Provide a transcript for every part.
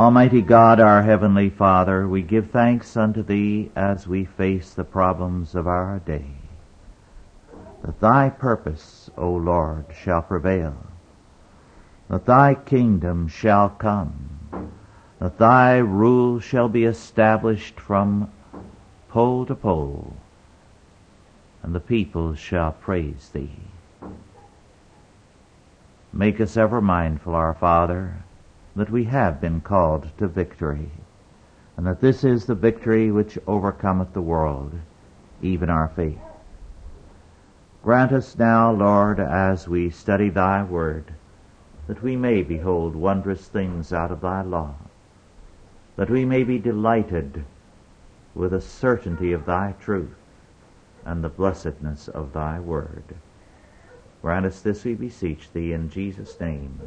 Almighty God, our Heavenly Father, we give thanks unto Thee as we face the problems of our day. That Thy purpose, O Lord, shall prevail. That Thy kingdom shall come. That Thy rule shall be established from pole to pole. And the people shall praise Thee. Make us ever mindful, our Father, that we have been called to victory, and that this is the victory which overcometh the world, even our faith. Grant us now, Lord, as we study Thy Word, that we may behold wondrous things out of Thy law, that we may be delighted with the certainty of Thy truth and the blessedness of Thy Word. Grant us this, we beseech Thee, in Jesus' name.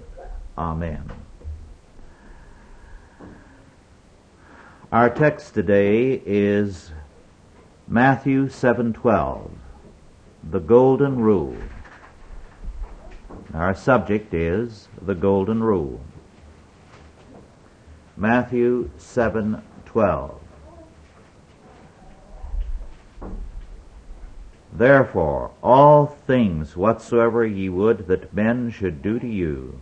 Amen. Our text today is Matthew 7:12, the golden rule. Our subject is the golden rule. Matthew 7:12. Therefore, all things whatsoever ye would that men should do to you,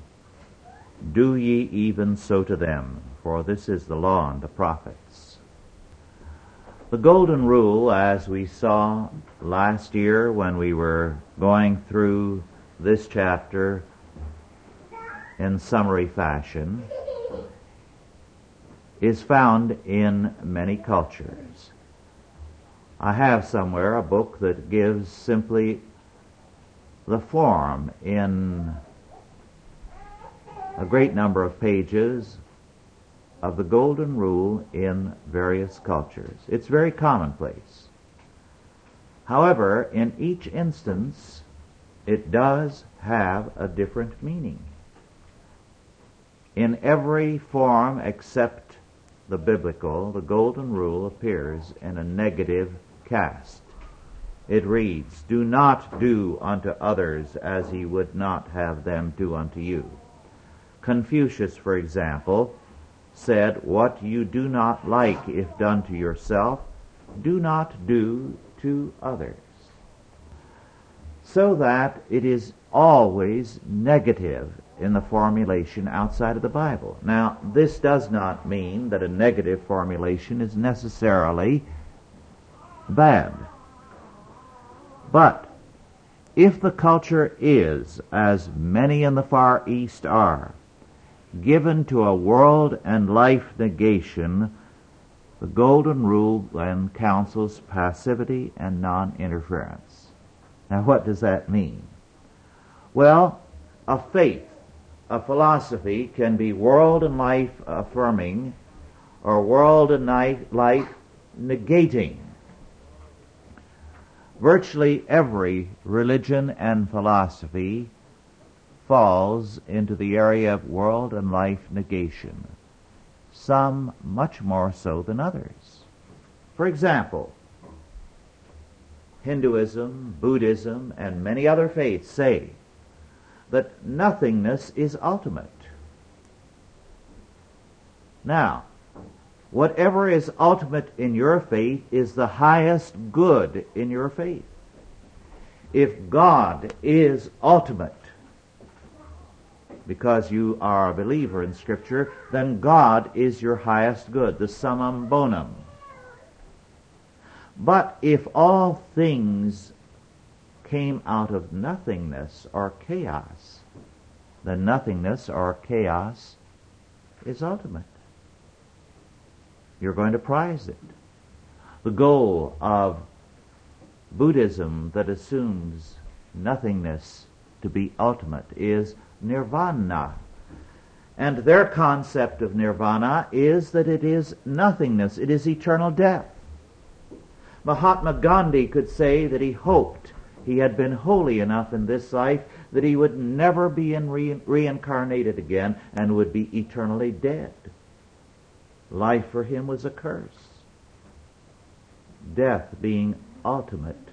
do ye even so to them, for this is the law and the prophets. The golden rule, as we saw last year when we were going through this chapter in summary fashion, is found in many cultures. I have somewhere a book that gives simply the form in a great number of pages of the golden rule in various cultures. It's very commonplace. However, in each instance, it does have a different meaning. In every form except the biblical, the golden rule appears in a negative cast. It reads, Do not do unto others as ye would not have them do unto you. Confucius, for example, said, What you do not like if done to yourself, do not do to others. So that it is always negative in the formulation outside of the Bible. Now, this does not mean that a negative formulation is necessarily bad. But if the culture is, as many in the Far East are, given to a world and life negation, the golden rule then counsels passivity and non-interference. Now what does that mean? Well, a faith, a philosophy can be world and life affirming or world and life negating. Virtually every religion and philosophy falls into the area of world and life negation, some much more so than others. For example, Hinduism, Buddhism, and many other faiths say that nothingness is ultimate. Now, whatever is ultimate in your faith is the highest good in your faith. If God is ultimate, because you are a believer in Scripture, then God is your highest good, the summum bonum. But if all things came out of nothingness or chaos, then nothingness or chaos is ultimate. You're going to prize it. The goal of Buddhism that assumes nothingness to be ultimate is nirvana. And their concept of nirvana is that it is nothingness, it is eternal death. Mahatma Gandhi could say that he hoped he had been holy enough in this life that he would never be re- reincarnated again and would be eternally dead. Life for him was a curse. Death being ultimate,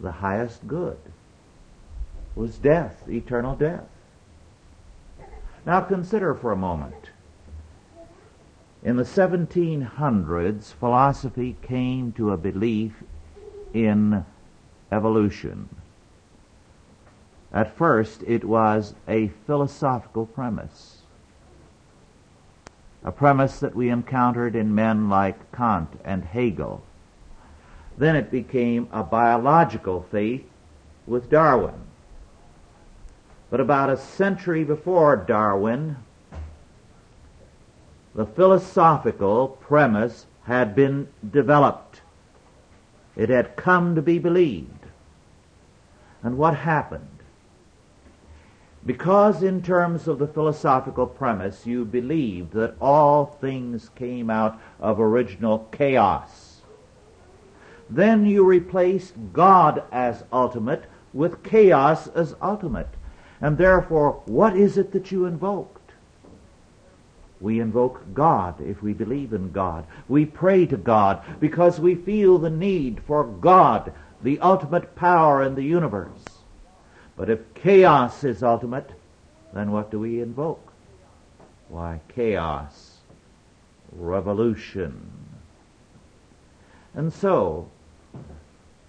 the highest good, was death, eternal death. Now consider for a moment. In the 1700s, philosophy came to a belief in evolution. At first, it was a philosophical premise, a premise that we encountered in men like Kant and Hegel. Then it became a biological faith with Darwin. But about a century before Darwin, the philosophical premise had been developed. It had come to be believed. And what happened? Because in terms of the philosophical premise you believed that all things came out of original chaos, then you replaced God as ultimate with chaos as ultimate. And therefore, what is it that you invoked? We invoke God if we believe in God. We pray to God because we feel the need for God, the ultimate power in the universe. But if chaos is ultimate, then what do we invoke? Why, chaos, revolution. And so,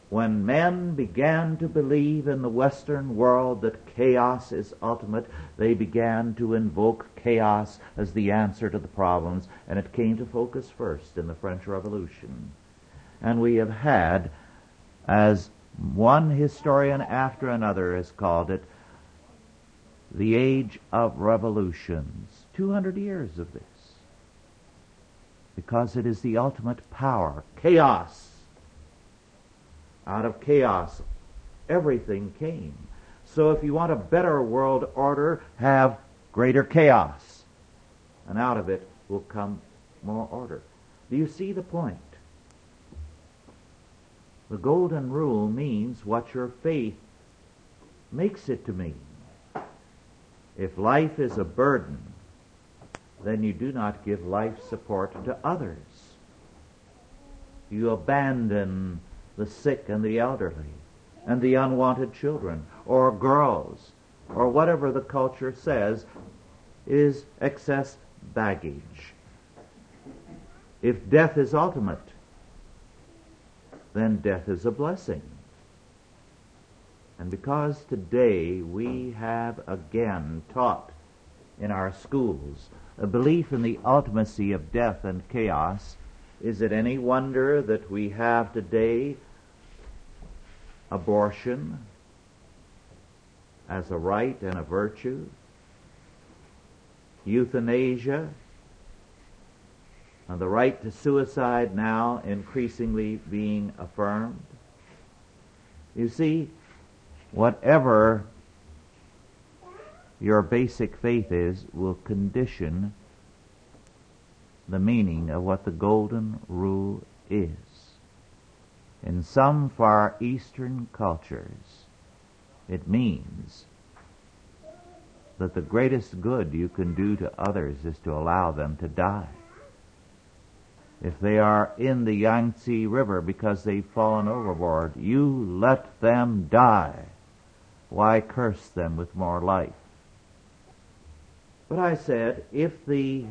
when men began to believe in the Western world that chaos is ultimate, they began to invoke chaos as the answer to the problems, and it came to focus first in the French Revolution. And we have had, as one historian after another has called it, the age of revolutions. 200 years of this. Because it is the ultimate power. Chaos out of chaos, everything came. So if you want a better world order, have greater chaos. And out of it will come more order. Do you see the point? The golden rule means what your faith makes it to mean. If life is a burden, then you do not give life support to others. You abandon the sick and the elderly, and the unwanted children, or girls, or whatever the culture says is excess baggage. If death is ultimate, then death is a blessing. And because today we have again taught in our schools a belief in the ultimacy of death and chaos, is it any wonder that we have today abortion as a right and a virtue, euthanasia, and the right to suicide now increasingly being affirmed. You see, whatever your basic faith is will condition the meaning of what the golden rule is. In some Far Eastern cultures, it means that the greatest good you can do to others is to allow them to die. If they are in the Yangtze River because they've fallen overboard, you let them die. Why curse them with more life? But I said, if the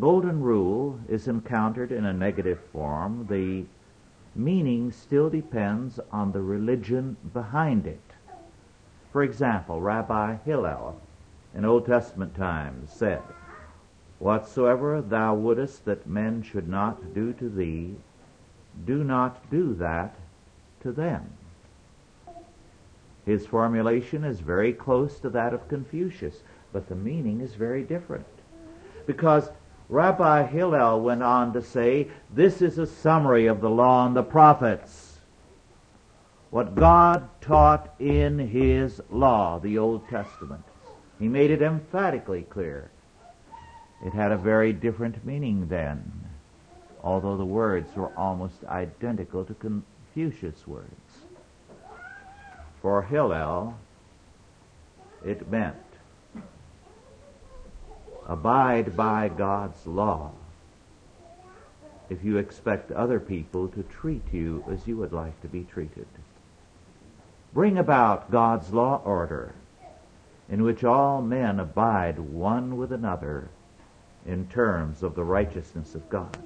golden rule is encountered in a negative form, the meaning still depends on the religion behind it. For example, Rabbi Hillel in Old Testament times said, Whatsoever thou wouldest that men should not do to thee, do not do that to them. His formulation is very close to that of Confucius, but the meaning is very different. Because Rabbi Hillel went on to say, this is a summary of the law and the prophets. What God taught in His law, the Old Testament. He made it emphatically clear. It had a very different meaning then, although the words were almost identical to Confucius' words. For Hillel, it meant Abide by God's law if you expect other people to treat you as you would like to be treated. Bring about God's law order in which all men abide one with another in terms of the righteousness of God.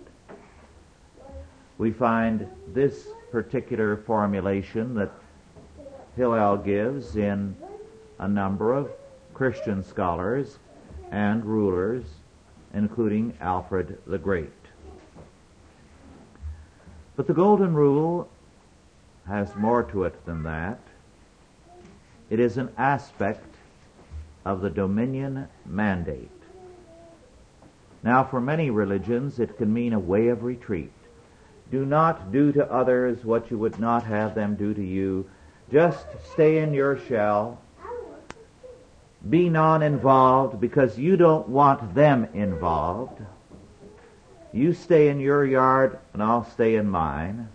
We find this particular formulation that Hillel gives in a number of Christian scholars and rulers, including Alfred the Great. But the Golden Rule has more to it than that. It is an aspect of the dominion mandate. Now, for many religions, it can mean a way of retreat. Do not do to others what you would not have them do to you. Just stay in your shell. Be non-involved because you don't want them involved. You stay in your yard and I'll stay in mine.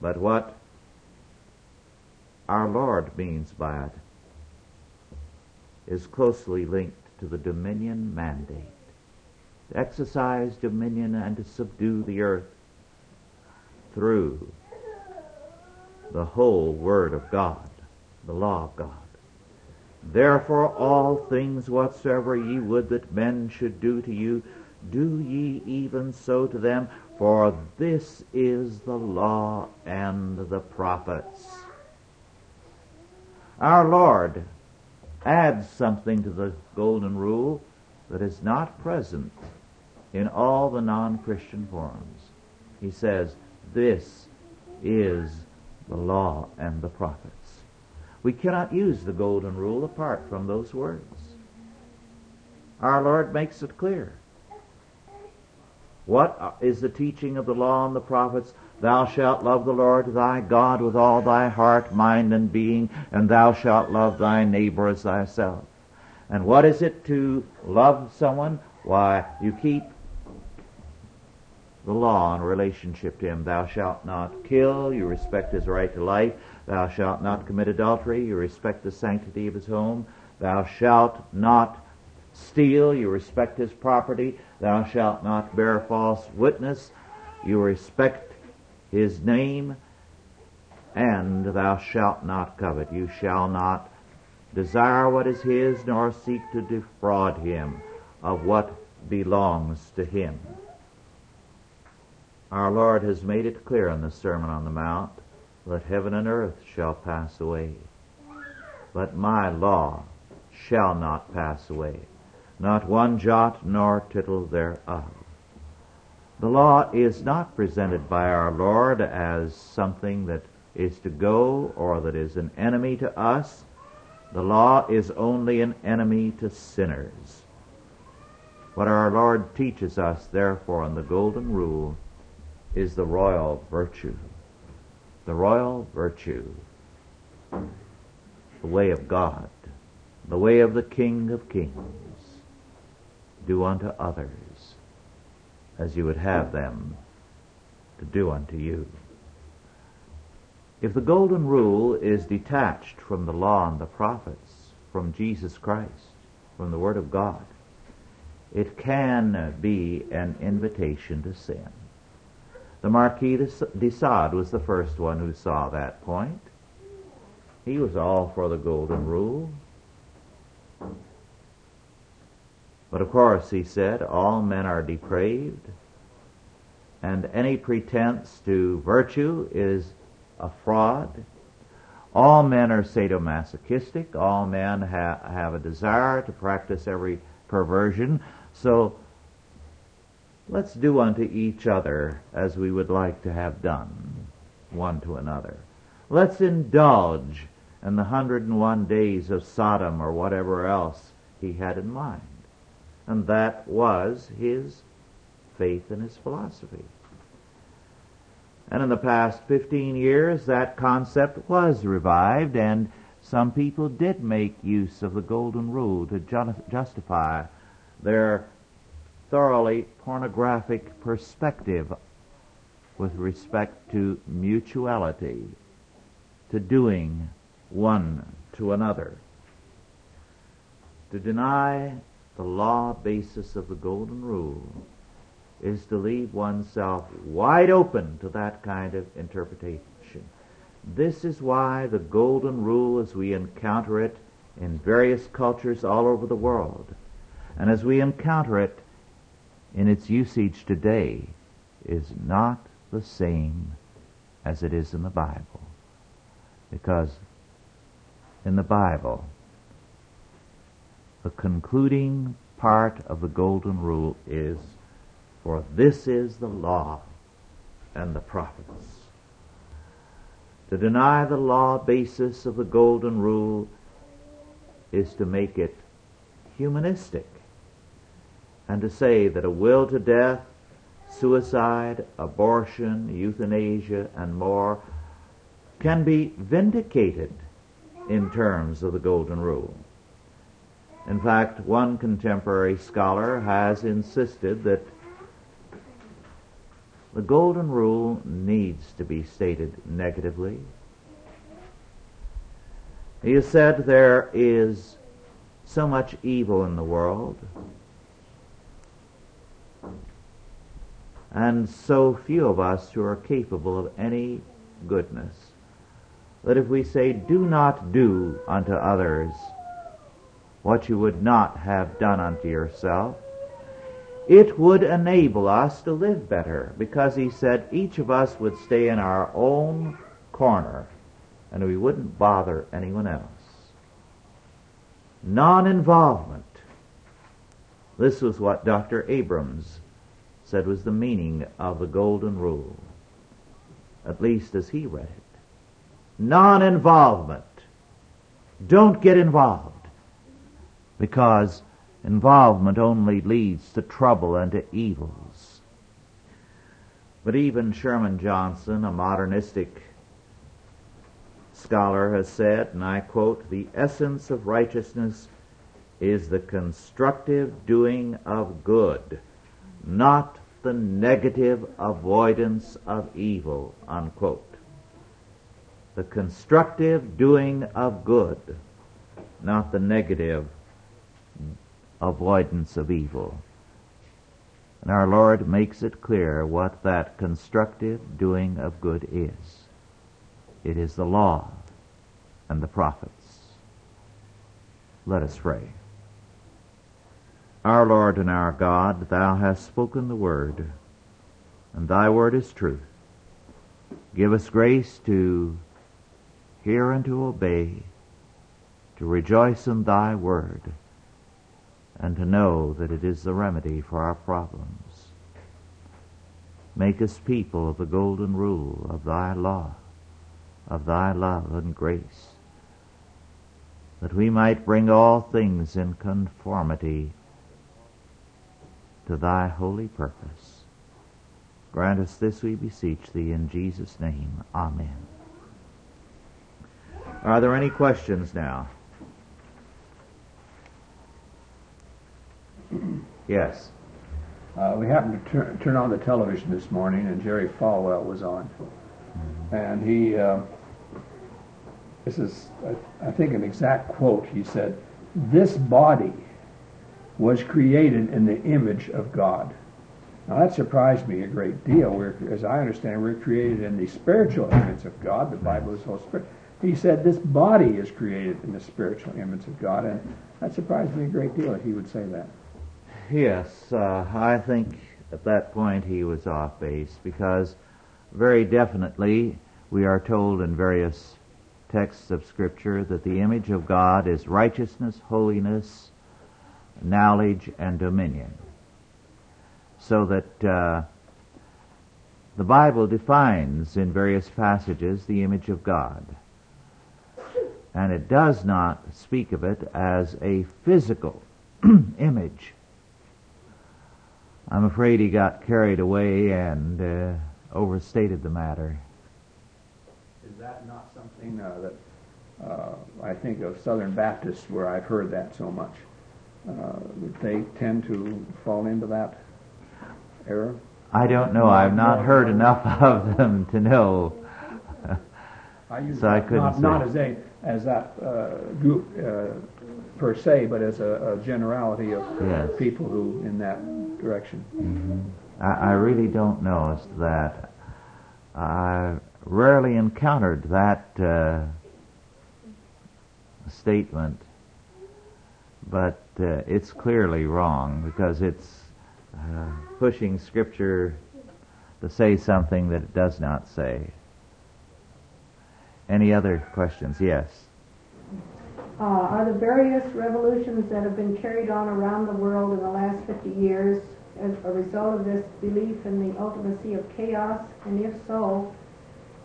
But what our Lord means by it is closely linked to the dominion mandate. To exercise dominion and to subdue the earth through the whole Word of God, the law of God. Therefore all things whatsoever ye would that men should do to you, do ye even so to them, for this is the law and the prophets. Our Lord adds something to the golden rule that is not present in all the non-Christian forms. He says, this is the law and the prophets. We cannot use the golden rule apart from those words. Our Lord makes it clear. What is the teaching of the law and the prophets? Thou shalt love the Lord thy God with all thy heart, mind, and being, and thou shalt love thy neighbor as thyself. And what is it to love someone? Why, you keep the law in relationship to him. Thou shalt not kill, you respect his right to life. Thou shalt not commit adultery, you respect the sanctity of his home. Thou shalt not steal, you respect his property. Thou shalt not bear false witness, you respect his name. And thou shalt not covet, you shall not desire what is his, nor seek to defraud him of what belongs to him. Our Lord has made it clear in the Sermon on the Mount that heaven and earth shall pass away, but my law shall not pass away, not one jot nor tittle thereof. The law is not presented by our Lord as something that is to go or that is an enemy to us. The law is only an enemy to sinners. What our Lord teaches us, therefore, in the Golden Rule is the royal virtue. The royal virtue. The way of God. The way of the King of Kings. Do unto others as you would have them to do unto you. If the golden rule is detached from the law and the prophets, from Jesus Christ, from the Word of God, it can be an invitation to sin. The Marquis de Sade was the first one who saw that point. He was all for the golden rule. But of course, he said, all men are depraved, and any pretense to virtue is a fraud. All men are sadomasochistic. All men ha- have a desire to practice every perversion. So Let's do unto each other as we would like to have done one to another. Let's indulge in the hundred and one days of Sodom or whatever else he had in mind. And that was his faith and his philosophy. And in the past 15 years, that concept was revived, and some people did make use of the golden rule to justify their thoroughly pornographic perspective with respect to mutuality, to doing one to another. To deny the law basis of the golden rule is to leave oneself wide open to that kind of interpretation. This is why the golden rule as we encounter it in various cultures all over the world and as we encounter it in its usage today, is not the same as it is in the Bible. Because in the Bible, the concluding part of the Golden Rule is, For this is the law and the prophets. To deny the law basis of the Golden Rule is to make it humanistic and to say that a will to death, suicide, abortion, euthanasia, and more can be vindicated in terms of the Golden Rule. In fact, one contemporary scholar has insisted that the Golden Rule needs to be stated negatively. He has said there is so much evil in the world and so few of us who are capable of any goodness that if we say, do not do unto others what you would not have done unto yourself, it would enable us to live better because he said each of us would stay in our own corner and we wouldn't bother anyone else. Non-involvement. This was what Dr. Abrams said was the meaning of the Golden Rule, at least as he read it. Non-involvement. Don't get involved because involvement only leads to trouble and to evils. But even Sherman Johnson, a modernistic scholar, has said, and I quote, the essence of righteousness is the constructive doing of good, not the negative avoidance of evil, unquote. The constructive doing of good, not the negative avoidance of evil. And our Lord makes it clear what that constructive doing of good is. It is the law and the prophets. Let us pray. Our Lord and our God, Thou hast spoken the word, and Thy word is truth. Give us grace to hear and to obey, to rejoice in Thy word, and to know that it is the remedy for our problems. Make us people of the golden rule of Thy law, of Thy love and grace, that we might bring all things in conformity to thy holy purpose. Grant us this, we beseech thee, in Jesus' name. Amen. Are there any questions now? Yes. Uh, we happened to turn, turn on the television this morning, and Jerry Falwell was on, and he. Uh, this is, I, I think, an exact quote. He said, "This body was created in the image of God. Now that surprised me a great deal. We're, as I understand, we're created in the spiritual image of God. The Bible is whole spirit. He said this body is created in the spiritual image of God, and that surprised me a great deal that he would say that. Yes, uh, I think at that point he was off base because very definitely we are told in various texts of Scripture that the image of God is righteousness, holiness, knowledge, and dominion. So that uh, the Bible defines in various passages the image of God. And it does not speak of it as a physical image. I'm afraid he got carried away and uh, overstated the matter. Is that not something uh, that uh, I think of Southern Baptists where I've heard that so much? Uh, they tend to fall into that error? I don't know. I've not heard enough of them to know. I use So I not, couldn't not, say. not as a as that uh, group uh, per se, but as a, a generality of Yes. people who in that direction. I, I really don't know as to that. I rarely encountered that uh, statement, but uh, it's clearly wrong because it's uh, pushing Scripture to say something that it does not say. Any other questions? Yes. Uh, are the various revolutions that have been carried on around the world in the last 50 years as a result of this belief in the ultimacy of chaos? And if so,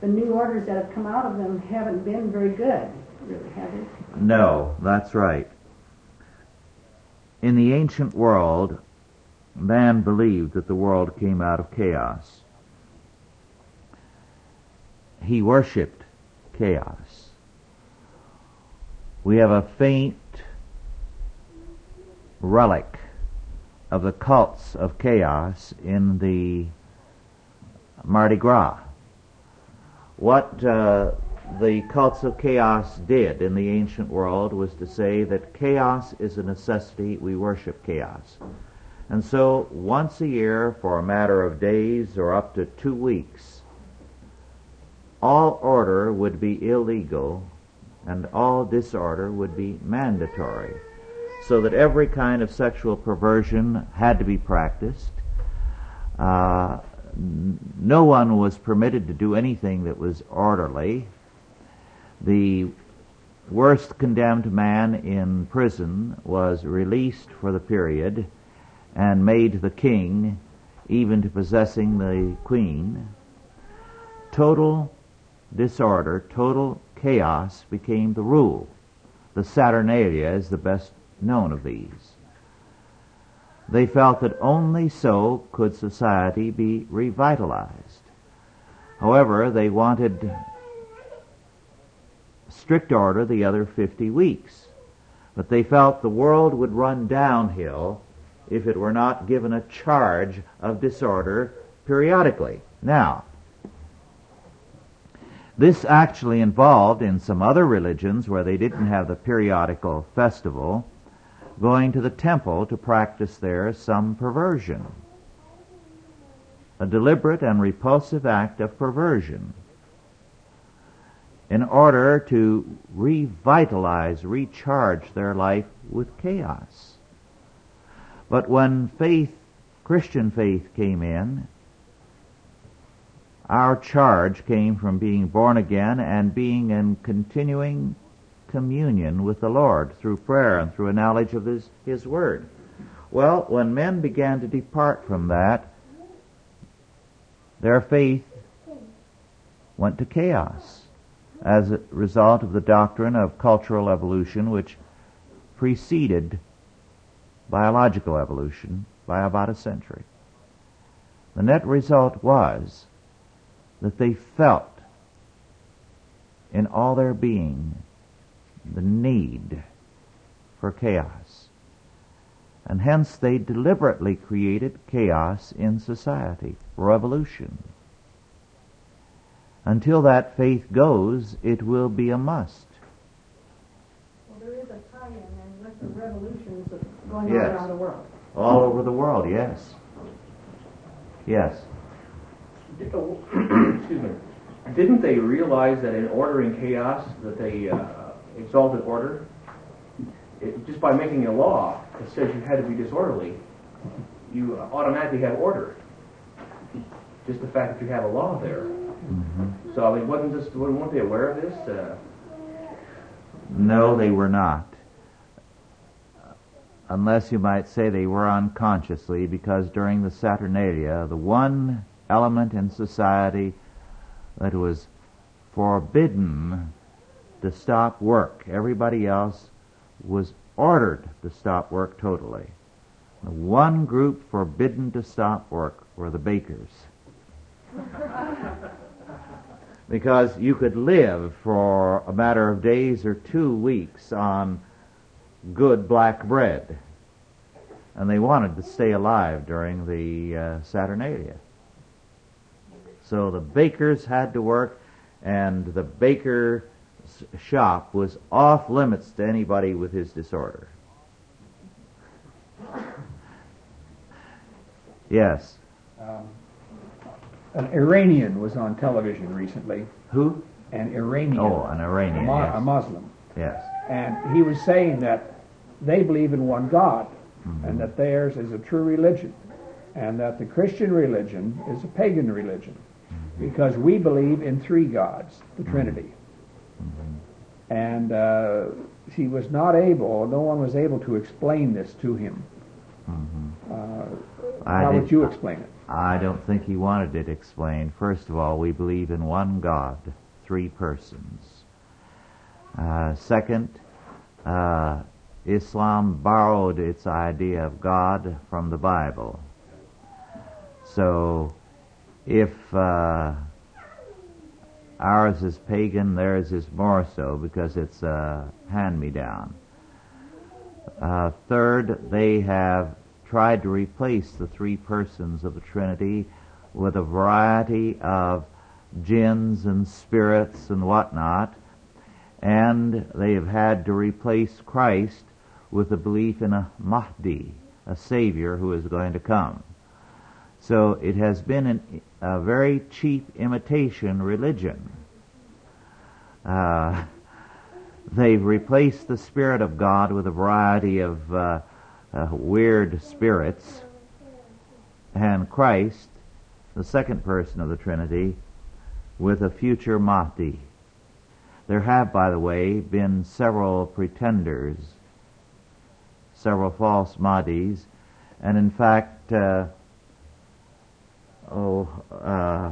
the new orders that have come out of them haven't been very good, really, have they? No, that's right. In the ancient world, man believed that the world came out of chaos. He worshipped chaos. We have a faint relic of the cults of chaos in the Mardi Gras. What uh, the cults of chaos did in the ancient world was to say that chaos is a necessity, we worship chaos. And so once a year for a matter of days or up to two weeks, all order would be illegal and all disorder would be mandatory. So that every kind of sexual perversion had to be practiced. Uh, no one was permitted to do anything that was orderly. The worst condemned man in prison was released for the period and made the king, even to possessing the queen. Total disorder, total chaos became the rule. The Saturnalia is the best known of these. They felt that only so could society be revitalized. However, they wanted strict order the other 50 weeks. But they felt the world would run downhill if it were not given a charge of disorder periodically. Now, this actually involved in some other religions where they didn't have the periodical festival, going to the temple to practice there some perversion. A deliberate and repulsive act of perversion in order to revitalize, recharge their life with chaos. But when faith, Christian faith came in, our charge came from being born again and being in continuing communion with the Lord through prayer and through a knowledge of His, His Word. Well, when men began to depart from that, their faith went to chaos as a result of the doctrine of cultural evolution which preceded biological evolution by about a century. The net result was that they felt in all their being the need for chaos. And hence they deliberately created chaos in society, revolution. Until that faith goes, it will be a must. Well, there is a tie-in then with the revolutions going on Yes. around the world. All over the world, yes. Yes. excuse me, didn't they realize that in ordering chaos, that they uh, exalted order? It, just by making a law that says you had to be disorderly, you uh, automatically have order. Just the fact that you have a law there. hmm So I mean, wasn't this? weren't they aware of this? Uh, No, they were not. Unless you might say they were unconsciously, because during the Saturnalia, the one element in society that was forbidden to stop work, everybody else was ordered to stop work totally. The one group forbidden to stop work were the bakers. because you could live for a matter of days or two weeks on good black bread. And they wanted to stay alive during the uh, Saturnalia. So the bakers had to work, and the baker's shop was off limits to anybody with his disorder. Yes. Um, an Iranian was on television recently. Who? An Iranian. Oh, an Iranian. a, Mo- yes. a Muslim. yes. And he was saying that they believe in one God, mm-hmm. and that theirs is a true religion, and that the Christian religion is a pagan religion, mm-hmm. because we believe in three gods, the mm-hmm. Trinity. And uh, he was not able, no one was able to explain this to him. Uh, how did- would you explain it? I don't think he wanted it explained. First of all, we believe in one God, three persons. Uh, second, uh, Islam borrowed its idea of God from the Bible. So, if uh, ours is pagan, theirs is more so because it's a hand-me-down. Uh, third, they have tried to replace the three persons of the Trinity with a variety of jinns and spirits and whatnot, and they have had to replace Christ with a belief in a Mahdi, a Savior who is going to come. So it has been an, a very cheap imitation religion. Uh, they've replaced the Spirit of God with a variety of uh, uh, weird spirits, and Christ, the second person of the Trinity, with a future Mahdi. There have, by the way, been several pretenders, several false Mahdis, and in fact, uh, oh, uh,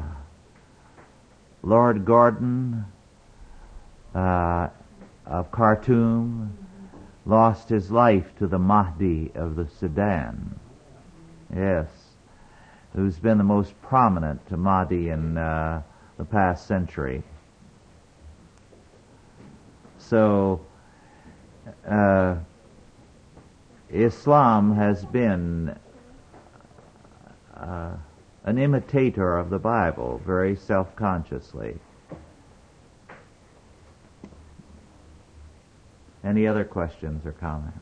Lord Gordon uh, of Khartoum lost his life to the Mahdi of the Sudan. Yes, who's been the most prominent Mahdi in uh, the past century. So, uh, Islam has been uh, an imitator of the Bible very self-consciously. Any other questions or comments?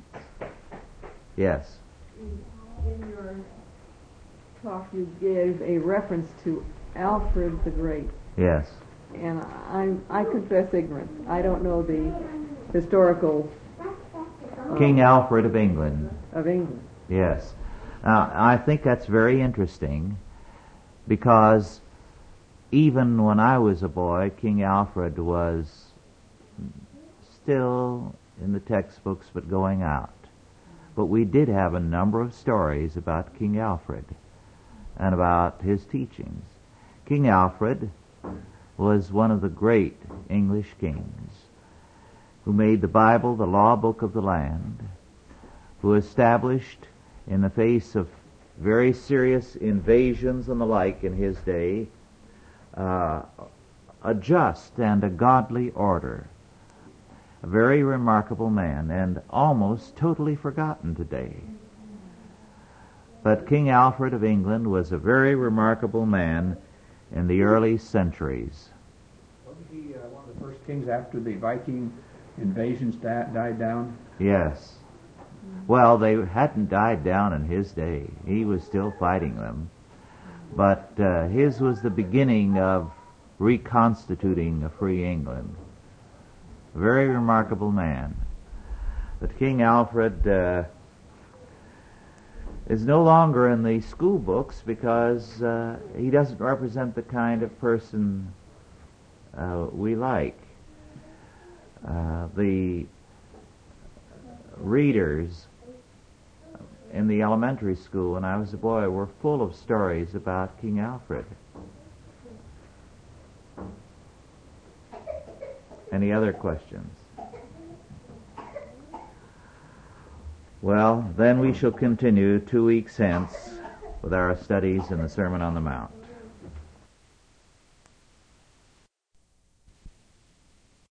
Yes. In your talk, you gave a reference to Alfred the Great, Yes. and I, I confess ignorance. I don't know the historical uh, King Alfred of England. of England. Yes. Now, I think that's very interesting because even when I was a boy, King Alfred was still in the textbooks but going out. But we did have a number of stories about King Alfred and about his teachings. King Alfred was one of the great English kings who made the Bible the law book of the land, who established in the face of very serious invasions and the like in his day, uh, a just and a godly order. A very remarkable man and almost totally forgotten today. But King Alfred of England was a very remarkable man in the early centuries. Wasn't he uh, one of the first kings after the Viking invasions da- died down? Yes. Well, they hadn't died down in his day. He was still fighting them. But uh, his was the beginning of reconstituting a free England. Very remarkable man. But King Alfred uh, is no longer in the school books because uh, he doesn't represent the kind of person uh, we like. Uh, the readers in the elementary school when I was a boy were full of stories about King Alfred. Any other questions? Well, then we shall continue two weeks hence with our studies in the Sermon on the Mount.